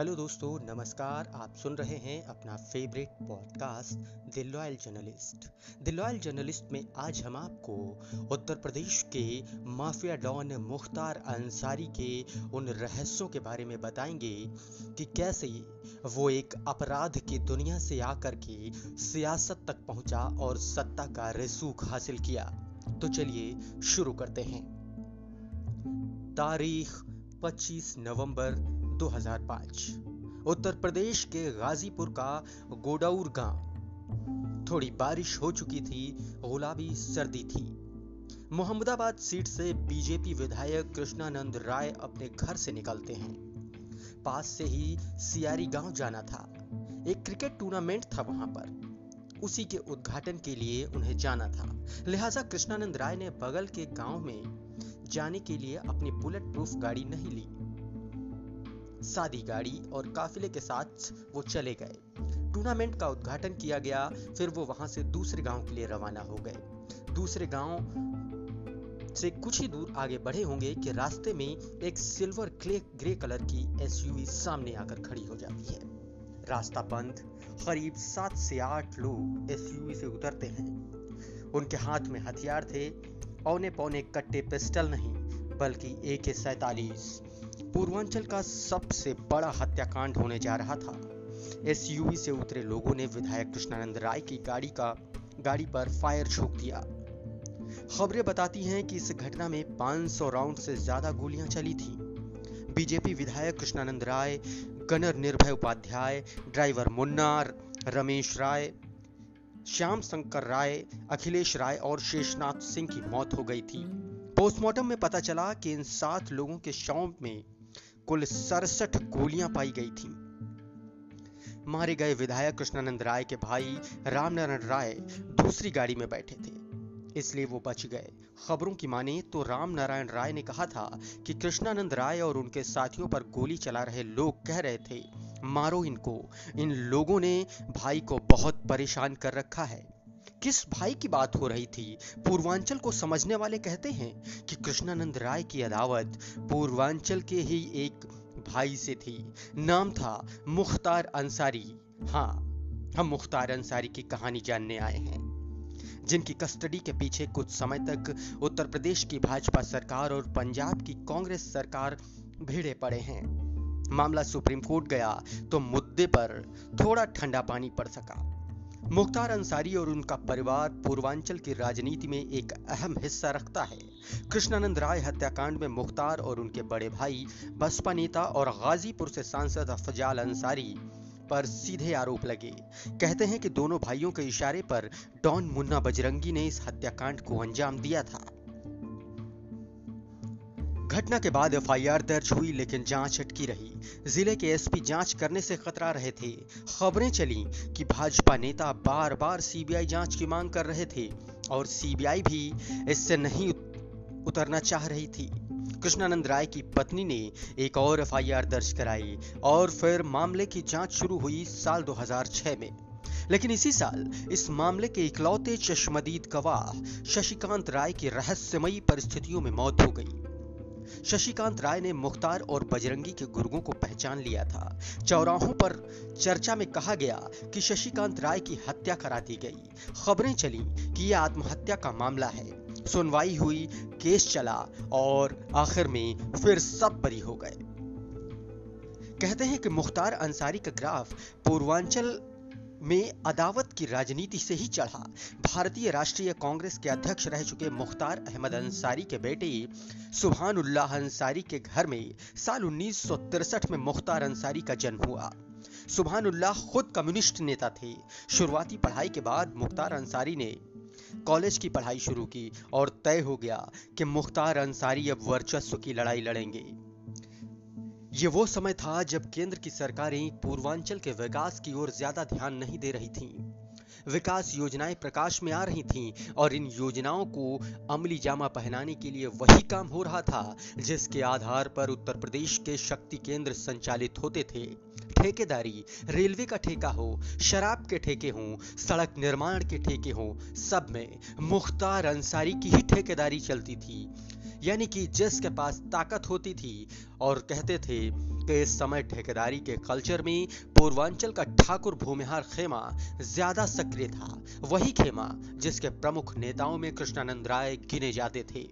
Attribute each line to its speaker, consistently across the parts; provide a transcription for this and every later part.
Speaker 1: Hello दोस्तों, नमस्कार। आप सुन रहे हैं अपना favourite podcast the Loyal Journalist the Loyal Journalist में आज हम आपको उत्तर प्रदेश के माफिया डॉन मुख्तार अंसारी के उन रहस्यों के बारे में बताएँगे कि कैसे वो एक अपराध की दुनिया से आकर के सियासत तक पहुँचा और सत्ता का रसूख हासिल किया। तो चलिए शुरू करते हैं। तारीख 25 नवंबर 2005 उत्तर प्रदेश के गाजीपुर का गोडाउर गाँव। थोड़ी बारिश हो चुकी थी, गुलाबी सर्दी थी। मोहम्मदाबाद सीट से बीजेपी विधायक कृष्णानंद राय अपने घर से निकलते हैं। पास से ही सियारी गाँव जाना था। एक क्रिकेट टूर्नामेंट था वहाँ पर। उसी के उद्घाटन के लिए उन्हें जाना था। लिहाजा कृष्णानंद राय ने बगल के गाँव में जाने के लिए अपनी बुलेट प्रूफ गाड़ी नहीं ली। सादी गाड़ी और काफिले के साथ वो चले गए। टूर्नामेंट का उद्घाटन किया गया, फिर वो वहाँ से दूसरे गाँव के लिए रवाना हो गए। दूसरे गाँव से कुछ ही दूर आगे बढ़े होंगे कि रास्ते में एक सिल्वर क्ले, ग्रे कलर की एसयूवी सामने आकर खड़ी हो जाती है। रास्ता बंद, करीब सात से आठ लोग एसयूवी से उतरते हैं। उनके हाथ में हथियार थे औने पौने कट्टे पिस्टल नहीं, बल्कि ए के सैतालीस। पूर्वांचल का सबसे बड़ा हत्याकांड होने जा रहा था। एसयूवी से उतरे लोगों ने विधायक कृष्णानंद राय की गाड़ी का, गाड़ी पर फायर झोंक दिया खबरें बताती हैं कि इस घटना में 500 राउंड से ज़्यादा गोलियाँ चली थी। बीजेपी विधायक कृष्णानंद राय गनर निर्भय उपाध्याय, ड्राइवर मुन्ना रमेश राय, श्याम शंकर राय, अखिलेश राय और शेषनाथ सिंह की मौत हो गई थी। पोस्टमार्टम में पता चला कि इन सात लोगों के शव में कुल सड़सठ गोलियाँ पाई गई थी। मारे गए विधायक कृष्णानंद राय के भाई रामनारायण राय दूसरी गाड़ी में बैठे थे। इसलिए वो बच गए। खबरों की माने तो राम नारायण राय ने कहा था कि कृष्णानंद राय और उनके साथियों पर गोली चला रहे लोग कह रहे थे, मारो इनको। इन लोगों ने भाई को बहुत परेशान कर रखा है। किस भाई की बात हो रही थी? पूर्वांचल को समझने वाले कहते हैं कि कृष्णानंद राय की अदावत पूर्वांचल के ही एक भाई से थी। नाम था मुख्तार अंसारी। हाँ हम मुख्तार अंसारी की कहानी जानने आए हैं। जिनकी कस्टडी के पीछे कुछ समय तक उत्तर प्रदेश की भाजपा सरकार और पंजाब की कांग्रेस सरकार भिड़े पड़े हैं। मामला सुप्रीम कोर्ट गया तो मुद्दे पर थोड़ा ठंडा पानी पड़ सका। मुख्तार अंसारी और उनका परिवार पूर्वांचल की राजनीति में एक अहम हिस्सा रखता है। कृष्णानंद राय हत्याकांड में मुख्तार और उनके बड़े भाई, बसपा नेता और गाजीपुर से सांसद अफजाल अंसारी पर सीधे आरोप लगे। कहते हैं कि दोनों भाइयों के इशारे पर डॉन मुन्ना बजरंगी ने इस हत्याकांड को अंजाम दिया था। घटना के बाद एफआईआर दर्ज हुई, लेकिन जाँच अटकी रही। ज़िले के एसपी जाँच करने से खतरा रहे थे। खबरें चली कि भाजपा नेता बार बार सीबीआई जाँच की मांग कर रहे थे, और सीबीआई भी इससे नहीं उतरना चाह रही थी। कृष्णानंद राय की पत्नी ने एक और एफआईआर दर्ज कराई, और फिर मामले की जाँच शुरू हुई साल 2006 में। लेकिन इसी साल इस मामले के इकलौते चश्मदीद गवाह शशिकांत राय की रहस्यमयी परिस्थितियों में मौत हो गई। शशिकांत राय ने मुख्तार और बजरंगी के गुर्गों को पहचान लिया था। चौराहों पर चर्चा में कहा गया कि शशिकांत राय की हत्या करा दी गई। खबरें चली कि यह आत्महत्या का मामला है। सुनवाई हुई, केस चला और आखिर में फिर सब बरी हो गए। कहते हैं कि मुख्तार अंसारी का ग्राफ पूर्वांचल में अदावत की राजनीति से ही चढ़ा। भारतीय राष्ट्रीय कांग्रेस के अध्यक्ष रह चुके मुख्तार अहमद अंसारी के बेटे सुबहान उल्लाह अंसारी के घर में साल उन्नीस में मुख्तार अंसारी का जन्म हुआ। सुबहान उल्लाह खुद कम्युनिस्ट नेता थे। शुरुआती पढ़ाई के बाद मुख्तार अंसारी ने कॉलेज की पढ़ाई शुरू की और तय हो गया कि मुख्तार अंसारी अब वर्चस्व की लड़ाई लड़ेंगे। ये वो समय था जब केंद्र की सरकारें पूर्वांचल के विकास की ओर ज़्यादा ध्यान नहीं दे रही थीं। विकास योजनाएँ प्रकाश में आ रही थीं और इन योजनाओं को अमली जामा पहनाने के लिए वही काम हो रहा था जिसके आधार पर उत्तर प्रदेश के शक्ति केंद्र संचालित होते थे ठेकेदारी, रेलवे का ठेका हो, शराब के ठेके हों, सड़क निर्माण के ठेके हों, सब में मुख्तार अंसारी की ही ठेकेदारी चलती थी यानी कि जिसके पास ताकत होती थी और कहते थे कि इस समय ठेकेदारी के कल्चर में पूर्वांचल का ठाकुर भूमिहार खेमा ज़्यादा सक्रिय था। वही खेमा जिसके प्रमुख नेताओं में कृष्णानंद राय गिने जाते थे।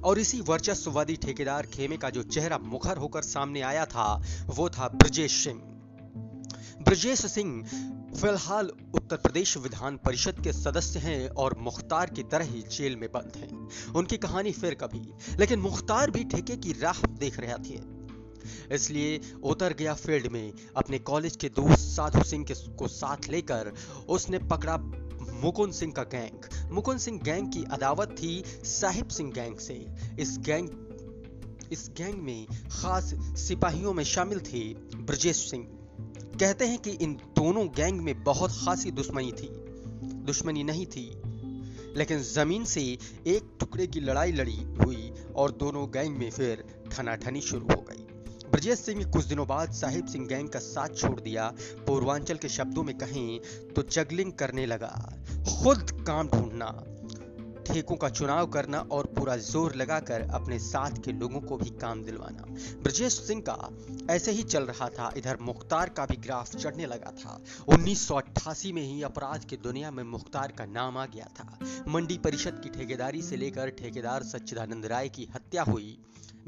Speaker 1: और इसी वर्चस्ववादी ठेकेदार खेमे का जो चेहरा मुखर होकर सामने आया था, वो था ब्रजेश सिंह। ब्रजेश सिंह फ़िलहाल उत्तर प्रदेश विधान परिषद के सदस्य हैं और मुख्तार की तरह ही जेल में बंद हैं। उनकी कहानी फिर कभी, लेकिन मुख्तार भी ठेके की राह देख रहा थे। इसलिए उतर गया फ़ील्ड में अपने कॉलेज के दोस्त साधु सिंह के को साथ लेकर, उसने पकड़ा मुकुंद सिंह का गैंग। मुकुंद सिंह गैंग की अदावत थी साहिब सिंह गैंग से। इस गैंग इस गैंग में खास सिपाहियों में शामिल थे ब्रजेश सिंह। कहते हैं कि इन दोनों गैंग में बहुत खासी दुश्मनी थी। दुश्मनी नहीं थी, लेकिन ज़मीन से एक टुकड़े की लड़ाई लड़ी हुई और दोनों गैंग में फिर ठनाठनी शुरू हो गई। ब्रजेश सिंह ने कुछ दिनों बाद साहिब सिंह गैंग का साथ छोड़ दिया। पूर्वांचल के शब्दों में कहें तो जगलिंग करने लगा। खुद काम ढूंढना ठेकों का चुनाव करना और पूरा ज़ोर लगाकर अपने साथ के लोगों को भी काम दिलवाना। ब्रजेश सिंह का ऐसे ही चल रहा था। इधर मुख्तार का भी ग्राफ चढ़ने लगा था। 1988 में ही अपराध की दुनिया में मुख्तार का नाम आ गया था। मंडी परिषद की ठेकेदारी से लेकर ठेकेदार सच्चिदानंद राय की हत्या हुई।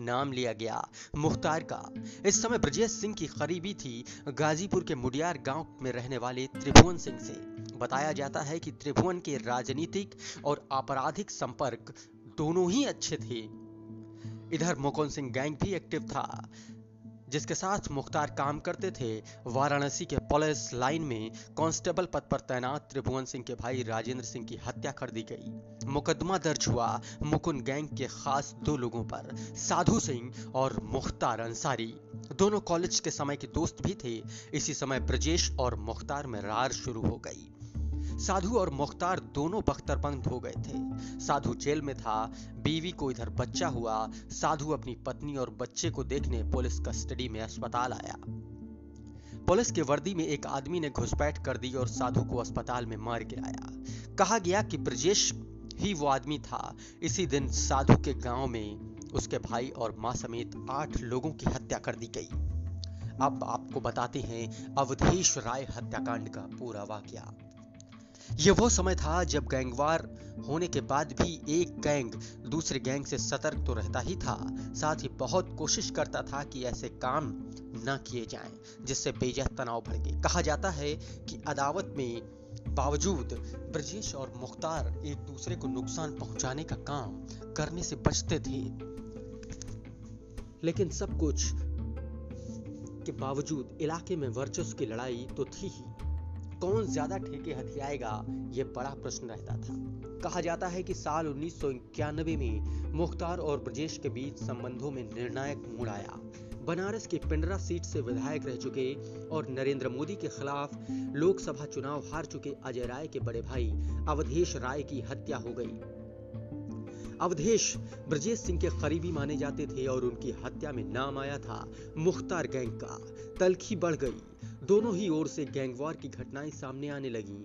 Speaker 1: नाम लिया गया, मुख्तार का। इस समय ब्रजेश सिंह की करीबी थी गाजीपुर के मुडियार गाँव में रहने वाले त्रिभुवन सिंह से। बताया जाता है कि त्रिभुवन के राजनीतिक और आपराधिक संपर्क दोनों ही अच्छे थे। इधर मुकुंद सिंह गैंग भी एक्टिव था। जिसके साथ मुख्तार काम करते थे, वाराणसी के पुलिस लाइन में कांस्टेबल पद पर तैनात त्रिभुवन सिंह के भाई राजेंद्र सिंह की हत्या कर दी गई। मुकदमा दर्ज हुआ मुकुंद गैंग के खास दो लोगों पर, साधु सिंह और मुख्तार अंसारी। दोनों कॉलेज के समय के दोस्त भी थे। इसी समय ब्रजेश और मुख्तार में रार शुरू हो गई। साधु और मुख्तार दोनों बख्तरबंद हो गए थे। साधु जेल में था, बीवी को इधर बच्चा हुआ, साधु अपनी पत्नी और बच्चे को देखने पुलिस कस्टडी में अस्पताल आया। पुलिस के वर्दी में एक आदमी ने घुसपैठ कर दी और साधु को अस्पताल में मार गिराया कहा गया कि ब्रजेश ही वो आदमी था। इसी दिन साधु के गाँव में उसके भाई और माँ समेत आठ लोगों की हत्या कर दी गई। अब आपको बताते हैं अवधेश राय हत्याकांड का पूरा वाक्य। यह वो समय था जब गैंगवार होने के बाद भी एक गैंग दूसरे गैंग से सतर्क तो रहता ही था। साथ ही बहुत कोशिश करता था कि ऐसे काम न किए जाएँ, जिससे बेजह तनाव गए। कहा जाता है कि अदावत में बावजूद ब्रजेश और मुख्तार एक दूसरे को नुकसान पहुँचाने का काम करने से बचते थे। लेकिन सब कुछ के बावजूद इलाके में वर्चस्व की लड़ाई तो थी ही। कौन ज़्यादा ठेके हथियाएगा? ये बड़ा प्रश्न रहता था। कहा जाता है कि साल उन्नीस सौ इक्यानबे में मुख्तार और ब्रजेश के बीच संबंधों में निर्णायक मोड़ आया। बनारस की पिंडरा सीट से विधायक रह चुके और नरेंद्र मोदी के खिलाफ लोकसभा चुनाव हार चुके अजय राय के बड़े भाई अवधेश राय की हत्या हो गई। अवधेश ब्रजेश सिंह के करीबी माने जाते थे और उनकी हत्या में नाम आया था मुख्तार गैंग का तलखी बढ़ गई। दोनों ही ओर से गैंगवार की घटनाएँ सामने आने लगी।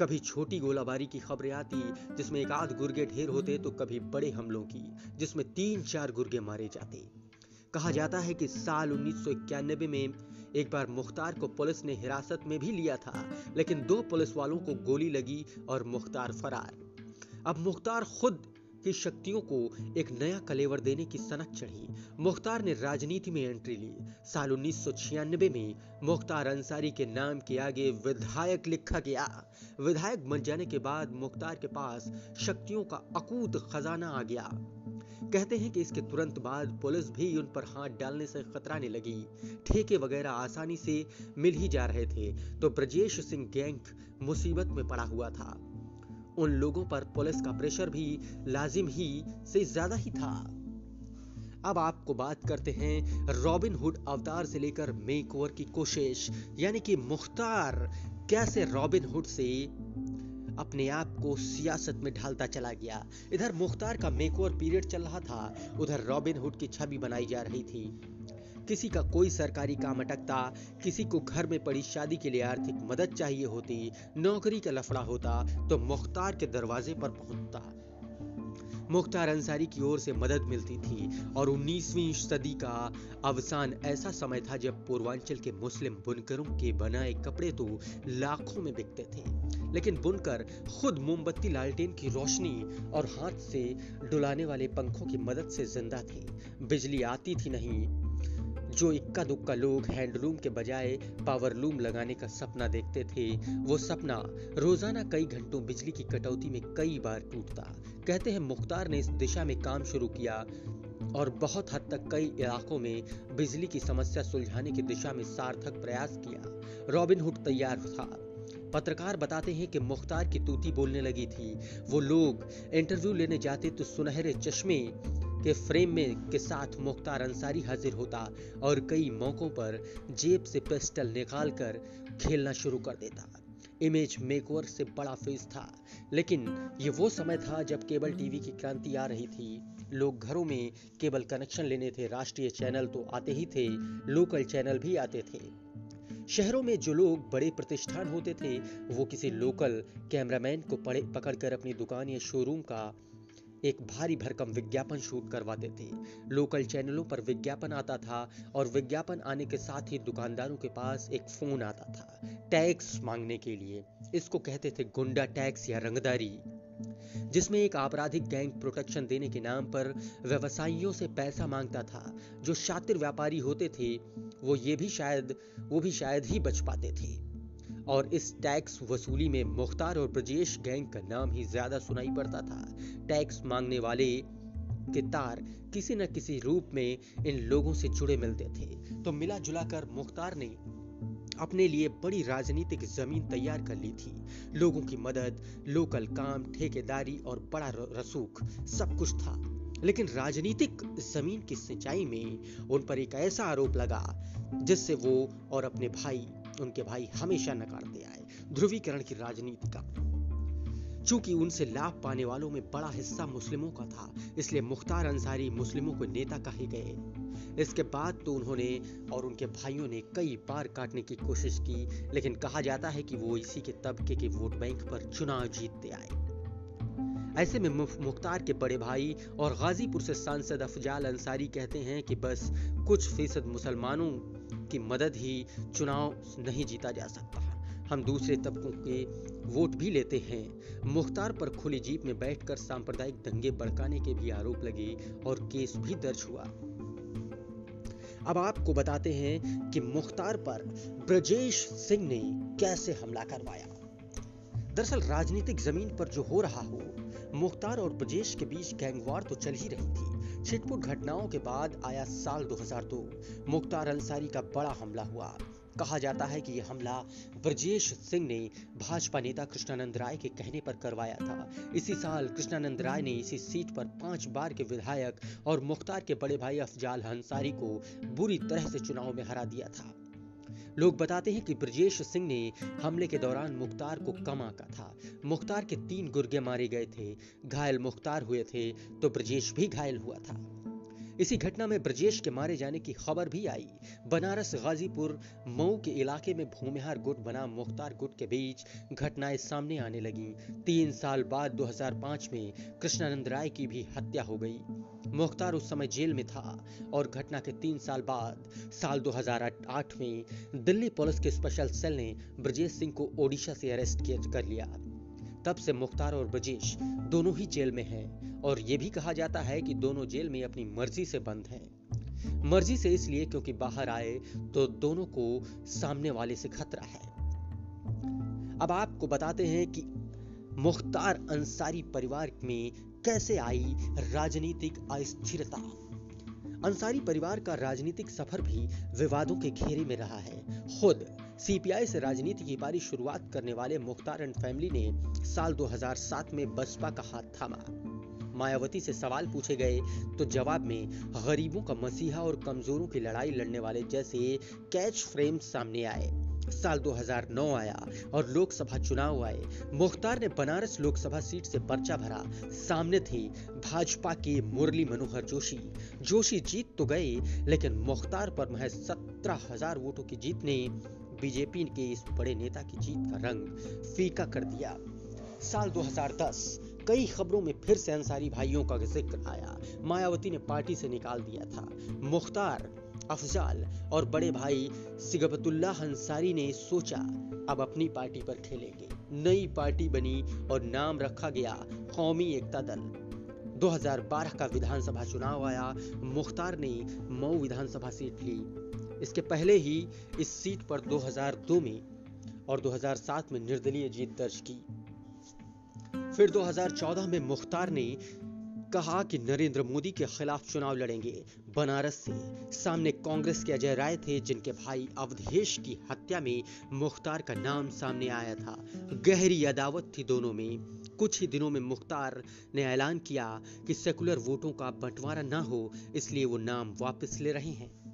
Speaker 1: कभी छोटी गोलाबारी की खबरें आती, जिसमें एक आध गुर्गे ढेर होते तो कभी बड़े हमलों की, जिसमें तीन चार गुर्गे मारे जाते। कहा जाता है कि साल उन्नीस सौ इक्यानबे में एक बार मुख्तार को पुलिस ने हिरासत में भी लिया था, लेकिन दो पुलिस वालों को गोली लगी और मुख्तार फरार। अब मुख्तार खुद की शक्तियों को एक नया कलेवर देने की सनक चढ़ी। मुख्तार ने राजनीति में एंट्री ली। साल उन्नीस में मुख्तार अंसारी के नाम के आगे विधायक लिखा गया। विधायक बन जाने के बाद मुख्तार के पास शक्तियों का अकूत खजाना आ गया। कहते हैं कि इसके तुरंत बाद पुलिस भी उन पर हाथ डालने से खतराने लगी। ठेके वगैरह आसानी से मिल ही जा रहे थे। तो ब्रजेश सिंह गैंग मुसीबत में पड़ा हुआ था। उन लोगों पर पुलिस का प्रेशर भी लाजिम ही से ज़्यादा ही था। अब आपको बात करते हैं रॉबिन हुड अवतार से लेकर मेकओवर की कोशिश, यानी कि मुख्तार, कैसे रॉबिन हुड से अपने आप को सियासत में ढालता चला गया। इधर मुख्तार का मेकओवर पीरियड चल रहा था, उधर रॉबिन हुड की छवि बनाई जा रही थी। किसी का कोई सरकारी काम अटकता, किसी को घर में पड़ी शादी के लिए आर्थिक मदद चाहिए होती, नौकरी का लफड़ा होता तो मुख्तार के दरवाजे पर पहुँचता। मुख्तार अंसारी की ओर से मदद मिलती थी और 19वीं सदी का अवसान ऐसा समय था जब पूर्वांचल के मुस्लिम बुनकरों के बनाए कपड़े तो लाखों में बिकते थे। लेकिन बुनकर खुद मोमबत्ती, लालटेन की रोशनी और हाथ से डुलाने वाले पंखों की मदद से ज़िंदा थे। बिजली आती थी नहीं जो इक्का दुक्का लोग हैंडलूम के बजाय पावरलूम लगाने का सपना देखते थे, वो सपना रोज़ाना कई घंटों बिजली की कटौती में कई बार टूटता। कहते हैं मुख्तार ने इस दिशा में काम शुरू किया और बहुत हद तक कई इलाकों में बिजली की समस्या सुलझाने की दिशा में सार्थक प्रयास किया। रॉबिनहुड तैयार था। पत्रकार बताते हैं कि मुख्तार की तूती बोलने लगी थी। वो लोग इंटरव्यू लेने जाते तो सुनहरे चश्मे के फ्रेम में के साथ मुख्तार अंसारी हाजिर होता और कई मौकों पर जेब से पिस्टल निकाल कर खेलना शुरू कर देता। इमेज मेकओवर से बड़ा फेस था, लेकिन ये वो समय था जब केबल टीवी की क्रांति आ रही थी। लोग घरों में केबल कनेक्शन लेने थे, राष्ट्रीय चैनल तो आते ही थे, लोकल चैनल भी आते थे। शहरों में जो लोग बड़े प्रतिष्ठान होते थे, वो किसी लोकल कैमरामैन को पकड़कर अपनी दुकान या शोरूम का एक भारी भरकम विज्ञापन शूट करवाते थे लोकल चैनलों पर विज्ञापन आता था और विज्ञापन आने के साथ ही दुकानदारों के पास एक फ़ोन आता था टैक्स मांगने के लिए। इसको कहते थे गुंडा टैक्स या रंगदारी। जिसमें एक आपराधिक गैंग प्रोटेक्शन देने के नाम पर व्यवसायियों से पैसा माँगता था, जो शातिर व्यापारी होते थे, वो ये भी शायद, वो भी शायद ही बच पाते थे। और इस टैक्स वसूली में मुख्तार और ब्रजेश गैंग का नाम ही ज़्यादा सुनाई पड़ता था। टैक्स मांगने वाले के तार किसी न किसी रूप में इन लोगों से जुड़े मिलते थे। तो मिला जुला कर मुख्तार ने अपने लिए बड़ी राजनीतिक ज़मीन तैयार कर ली थी। लोगों की मदद, लोकल काम, ठेकेदारी और बड़ा रसूख सब कुछ था। लेकिन राजनीतिक ज़मीन की सिंचाई में उन पर एक ऐसा आरोप लगा जिससे वो और अपने भाई उनके भाई हमेशा नकारते आए। ध्रुवीकरण की राजनीति का। चूँकि उनसे लाभ पाने वालों में बड़ा हिस्सा मुस्लिमों का था, इसलिए मुख्तार अंसारी मुस्लिमों को नेता कहे गए। इसके बाद तो उन्होंने और उनके भाइयों ने कई बार काटने की कोशिश की, लेकिन कहा जाता है कि वो इसी के तबके के वोट बैंक पर चुनाव जीतते आए। ऐसे में मुख्तार के बड़े भाई और गाजीपुर से सांसद अफजाल अंसारी कहते हैं कि बस कुछ फ़ीसद मुसलमानों की मदद ही चुनाव नहीं जीता जा सकता। हम दूसरे तबकों के वोट भी लेते हैं। मुख्तार पर खुली जीप में बैठकर सांप्रदायिक दंगे भड़काने के भी आरोप लगे और केस भी दर्ज हुआ। अब आपको बताते हैं कि मुख्तार पर ब्रजेश सिंह ने कैसे हमला करवाया। दरअसल राजनीतिक ज़मीन पर जो हो रहा हो मुख्तार और ब्रजेश के बीच गैंगवार तो चल ही रही थी। छिटपुट घटनाओं के बाद आया साल 2002 मुख्तार अंसारी का बड़ा हमला हुआ। कहा जाता है कि यह हमला ब्रजेश सिंह ने भाजपा नेता कृष्णानंद राय के कहने पर करवाया था। इसी साल कृष्णानंद राय ने इसी सीट पर पाँच बार के विधायक और मुख्तार के बड़े भाई अफजाल अंसारी को बुरी तरह से चुनाव में हरा दिया था। लोग बताते हैं कि ब्रजेश सिंह ने हमले के दौरान मुख्तार को कम आका था। मुख्तार के तीन गुर्गे मारे गए थे। घायल मुख्तार हुए थे तो ब्रजेश भी घायल हुआ था। इसी घटना में ब्रजेश के मारे जाने की खबर भी आई। बनारस, गाजीपुर, मऊ के इलाके में भूमिहार गुट बना मुख्तार गुट के बीच घटनाएँ सामने आने लगी। तीन साल बाद 2005 में कृष्णानंद राय की भी हत्या हो गई। मुख्तार उस समय जेल में था और घटना के तीन साल बाद, साल 2008 में दिल्ली पुलिस के स्पेशल सेल ने ब्रजेश सिंह को ओडिशा से अरेस्ट कर लिया। तब से मुख्तार और ब्रजेश दोनों ही जेल में हैं और यह भी कहा जाता है कि दोनों जेल में अपनी मर्ज़ी से बंद हैं। मर्ज़ी से इसलिए क्योंकि बाहर आए तो दोनों को सामने वाले से खतरा है। अब आपको बताते हैं कि मुख्तार अंसारी परिवार में कैसे आई राजनीतिक अस्थिरता। अंसारी परिवार का राजनीतिक सफ़र भी विवादों के घेरे में रहा है। खुद सीपीआई से राजनीति की बारी शुरुआत करने वाले मुख्तार एंड फैमिली ने साल 2007 में बसपा का हाथ थामा। मायावती से सवाल पूछे गए तो जवाब में, गरीबों का मसीहा और कमजोरों की लड़ाई लड़ने वाले जैसे कैच फ्रेम सामने आए। साल 2009 आया और लोकसभा चुनाव आए। मुख्तार ने बनारस लोकसभा सीट से पर्चा भरा। सामने थे भाजपा के मुरली मनोहर जोशी। जोशी जीत तो गए, लेकिन मुख्तार पर महज सत्रह हज़ार वोटों की जीत ने बीजेपी के इस बड़े नेता की जीत का रंग फीका कर दिया। साल 2010 कई खबरों में फिर से अंसारी भाइयों का ज़िक्र आया। मायावती ने पार्टी से निकाल दिया था। मुख्तार, अफजाल और बड़े भाई सिगबतुल्ला अंसारी ने सोचा, अब अपनी पार्टी पर खेलेंगे। नई पार्टी बनी और नाम रखा गया कौमी एकता दल। 2012 का विधानसभा चुनाव आया। मुख्तार ने मऊ विधानसभा सीट ली। इसके पहले ही इस सीट पर 2002 में और 2007 में निर्दलीय जीत दर्ज की। फिर 2014 में मुख्तार ने कहा कि नरेंद्र मोदी के खिलाफ चुनाव लड़ेंगे। बनारस से सामने कांग्रेस के अजय राय थे, जिनके भाई अवधेश की हत्या में मुख्तार का नाम सामने आया था। गहरी अदावत थी दोनों में। कुछ ही दिनों में मुख्तार ने ऐलान किया कि सेकुलर वोटों का बंटवारा ना हो, इसलिए वो नाम वापस ले रहे हैं।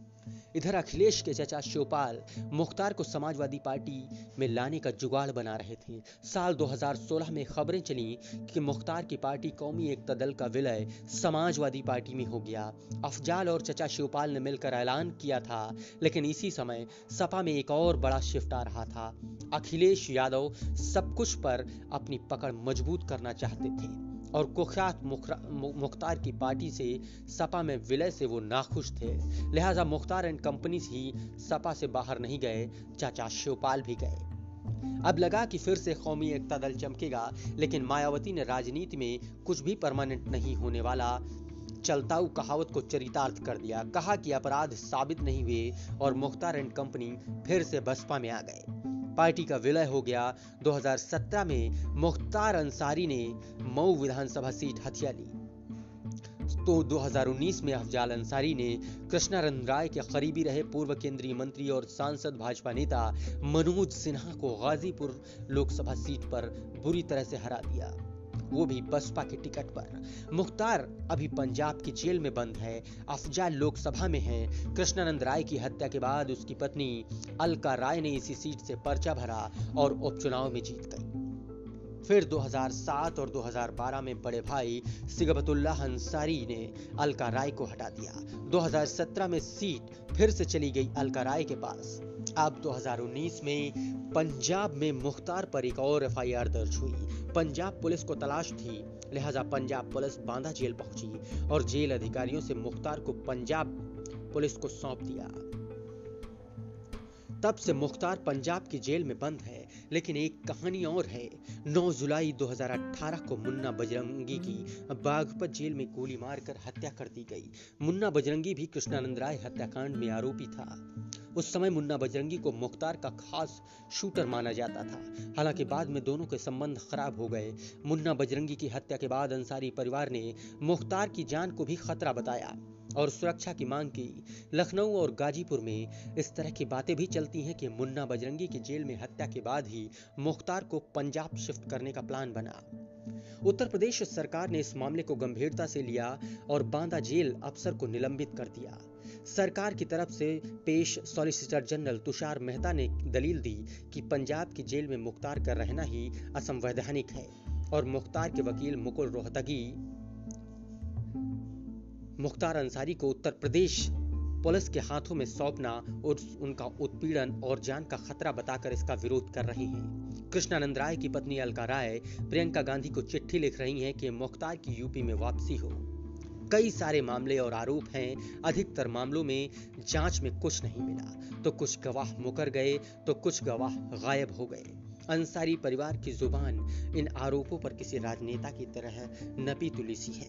Speaker 1: इधर अखिलेश के चचा शिवपाल मुख्तार को समाजवादी पार्टी में लाने का जुगाड़ बना रहे थे। साल 2016 में खबरें चली कि मुख्तार की पार्टी कौमी एकता दल का विलय समाजवादी पार्टी में हो गया। अफजाल और चचा शिवपाल ने मिलकर ऐलान किया था, लेकिन इसी समय सपा में एक और बड़ा शिफ्ट आ रहा था। अखिलेश यादव सब कुछ पर अपनी पकड़ मज़बूत करना चाहते थे। और कुख्यात मुख्तार की पार्टी से सपा में विलय से वो नाखुश थे। लिहाजा मुख्तार एंड कंपनी ही सपा से बाहर नहीं गए, चाचा शिवपाल भी गए। अब लगा कि फिर से कौमी एकता दल चमकेगा, लेकिन मायावती ने राजनीति में कुछ भी परमानेंट नहीं होने वाला चलताऊ कहावत को चरितार्थ कर दिया। कहा कि अपराध साबित नहीं हुए और मुख्तार एंड कंपनी फिर से बसपा में आ गए। पार्टी का विलय हो गया। 2017 में मुख्तार अंसारी ने मऊ विधानसभा सीट हथिया ली। तो 2019 में अफजाल अंसारी ने कृष्णानंद राय के करीबी रहे पूर्व केंद्रीय मंत्री और सांसद भाजपा नेता मनोज सिन्हा को गाजीपुर लोकसभा सीट पर बुरी तरह से हरा दिया। वो भी बसपा के टिकट पर। मुख्तार अभी पंजाब की जेल में बंद है अफजाल लोकसभा में है। कृष्णानंद राय की हत्या के बाद उसकी पत्नी अलका राय ने इसी सीट से पर्चा भरा और उपचुनाव में जीत गई। फिर 2007 और 2012 में बड़े भाई सिगबतुल्ला अंसारी ने अलका राय को हटा दिया। 2017 में सीट फिर से चली गई अलका राय के पास। अब 2019 में पंजाब में मुख्तार पर एक और एफआईआर दर्ज हुई। पंजाब पुलिस को तलाश थी, लिहाजा पंजाब पुलिस बांदा जेल पहुँची और जेल अधिकारियों से मुख्तार को पंजाब पुलिस को सौंप दिया। तब से मुख्तार पंजाब की जेल में बंद है, लेकिन एक कहानी और है। 9 जुलाई 2018 को मुन्ना बजरंगी की बागपत जेल में गोली मारकर हत्या कर दी गई। मुन्ना बजरंगी भी कृष्णानंद राय हत्याकांड में आरोपी था। उस समय मुन्ना बजरंगी को मुख्तार का खास शूटर माना जाता था। हालाँकि बाद में दोनों के संबंध खराब हो गए। मुन्ना बजरंगी की हत्या के बाद अंसारी परिवार ने मुख्तार की जान को भी खतरा बताया और सुरक्षा की मांग की। लखनऊ और गाजीपुर में इस तरह की बातें भी चलती हैं कि मुन्ना बजरंगी की जेल में हत्या के बाद ही मुख्तार को पंजाब शिफ्ट करने का प्लान बना। उत्तर प्रदेश सरकार ने इस मामले को गंभीरता से लिया और बांदा जेल अफसर को निलंबित कर दिया। सरकार की तरफ़ से पेश सॉलिसिटर जनरल तुषार मेहता ने दलील दी कि पंजाब की जेल में मुख्तार का रहना ही असंवैधानिक है और मुख्तार के वकील मुकुल रोहतगी, मुख्तार अंसारी को उत्तर प्रदेश पुलिस के हाथों में सौंपना और उनका उत्पीड़न और जान का खतरा बताकर इसका विरोध कर रहे हैं। कृष्णानंद राय की पत्नी अलका राय, प्रियंका गांधी को चिट्ठी लिख रही हैं कि मुख्तार की यूपी में वापसी हो। कई सारे मामले और आरोप हैं। अधिकतर मामलों में जाँच में कुछ नहीं मिला। तो कुछ गवाह मुकर गए तो कुछ गवाह गायब हो गए। अंसारी परिवार की ज़ुबान इन आरोपों पर किसी राजनेता की तरह नपी तुली है।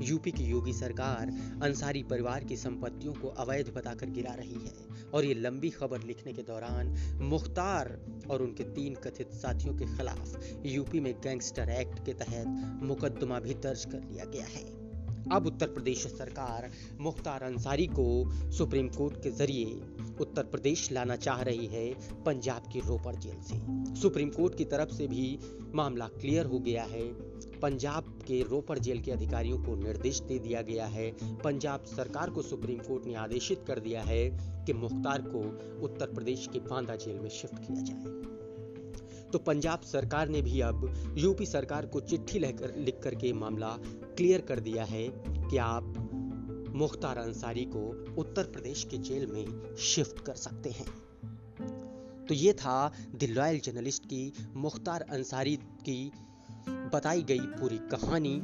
Speaker 1: यूपी की योगी सरकार अंसारी परिवार की संपत्तियों को अवैध बताकर गिरा रही है और ये लंबी खबर लिखने के दौरान मुख्तार और उनके तीन कथित साथियों के खिलाफ यूपी में गैंगस्टर एक्ट के तहत मुकदमा भी दर्ज कर लिया गया है। अब उत्तर प्रदेश सरकार मुख्तार अंसारी को सुप्रीम कोर्ट के ज़रिए उत्तर प्रदेश लाना चाह रही है पंजाब की रोपड़ जेल से। सुप्रीम कोर्ट की तरफ़ से भी मामला क्लियर हो गया है। पंजाब के रोपड़ जेल के अधिकारियों को निर्देश दे दिया गया है। पंजाब सरकार को सुप्रीम कोर्ट ने आदेशित कर दिया है कि मुख्तार को उत्तर प्रदेश के बांदा जेल में शिफ्ट किया जाए। तो पंजाब सरकार ने भी अब यूपी सरकार को चिट्ठी लिख करके मामला क्लियर कर दिया है कि आप मुख्तार अंसारी को उत्तर प्रदेश के जेल में शिफ्ट कर सकते हैं। तो ये था द लॉयल जर्नलिस्ट की, मुख्तार अंसारी की बताई गई पूरी कहानी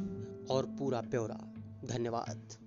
Speaker 1: और पूरा ब्यौरा। धन्यवाद।